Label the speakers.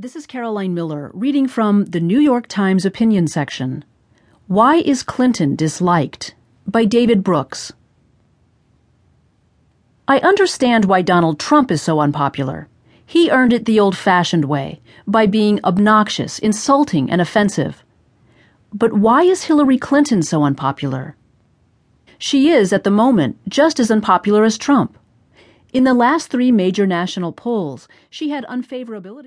Speaker 1: This is Caroline Miller reading from the New York Times opinion section. Why is Clinton disliked? by David Brooks. I understand why Donald Trump is so unpopular. He earned it the old fashioned way, by being obnoxious, insulting, and offensive. But why is Hillary Clinton so unpopular? She is, at the moment, just as unpopular as Trump. In the last three major national polls, she had unfavorability.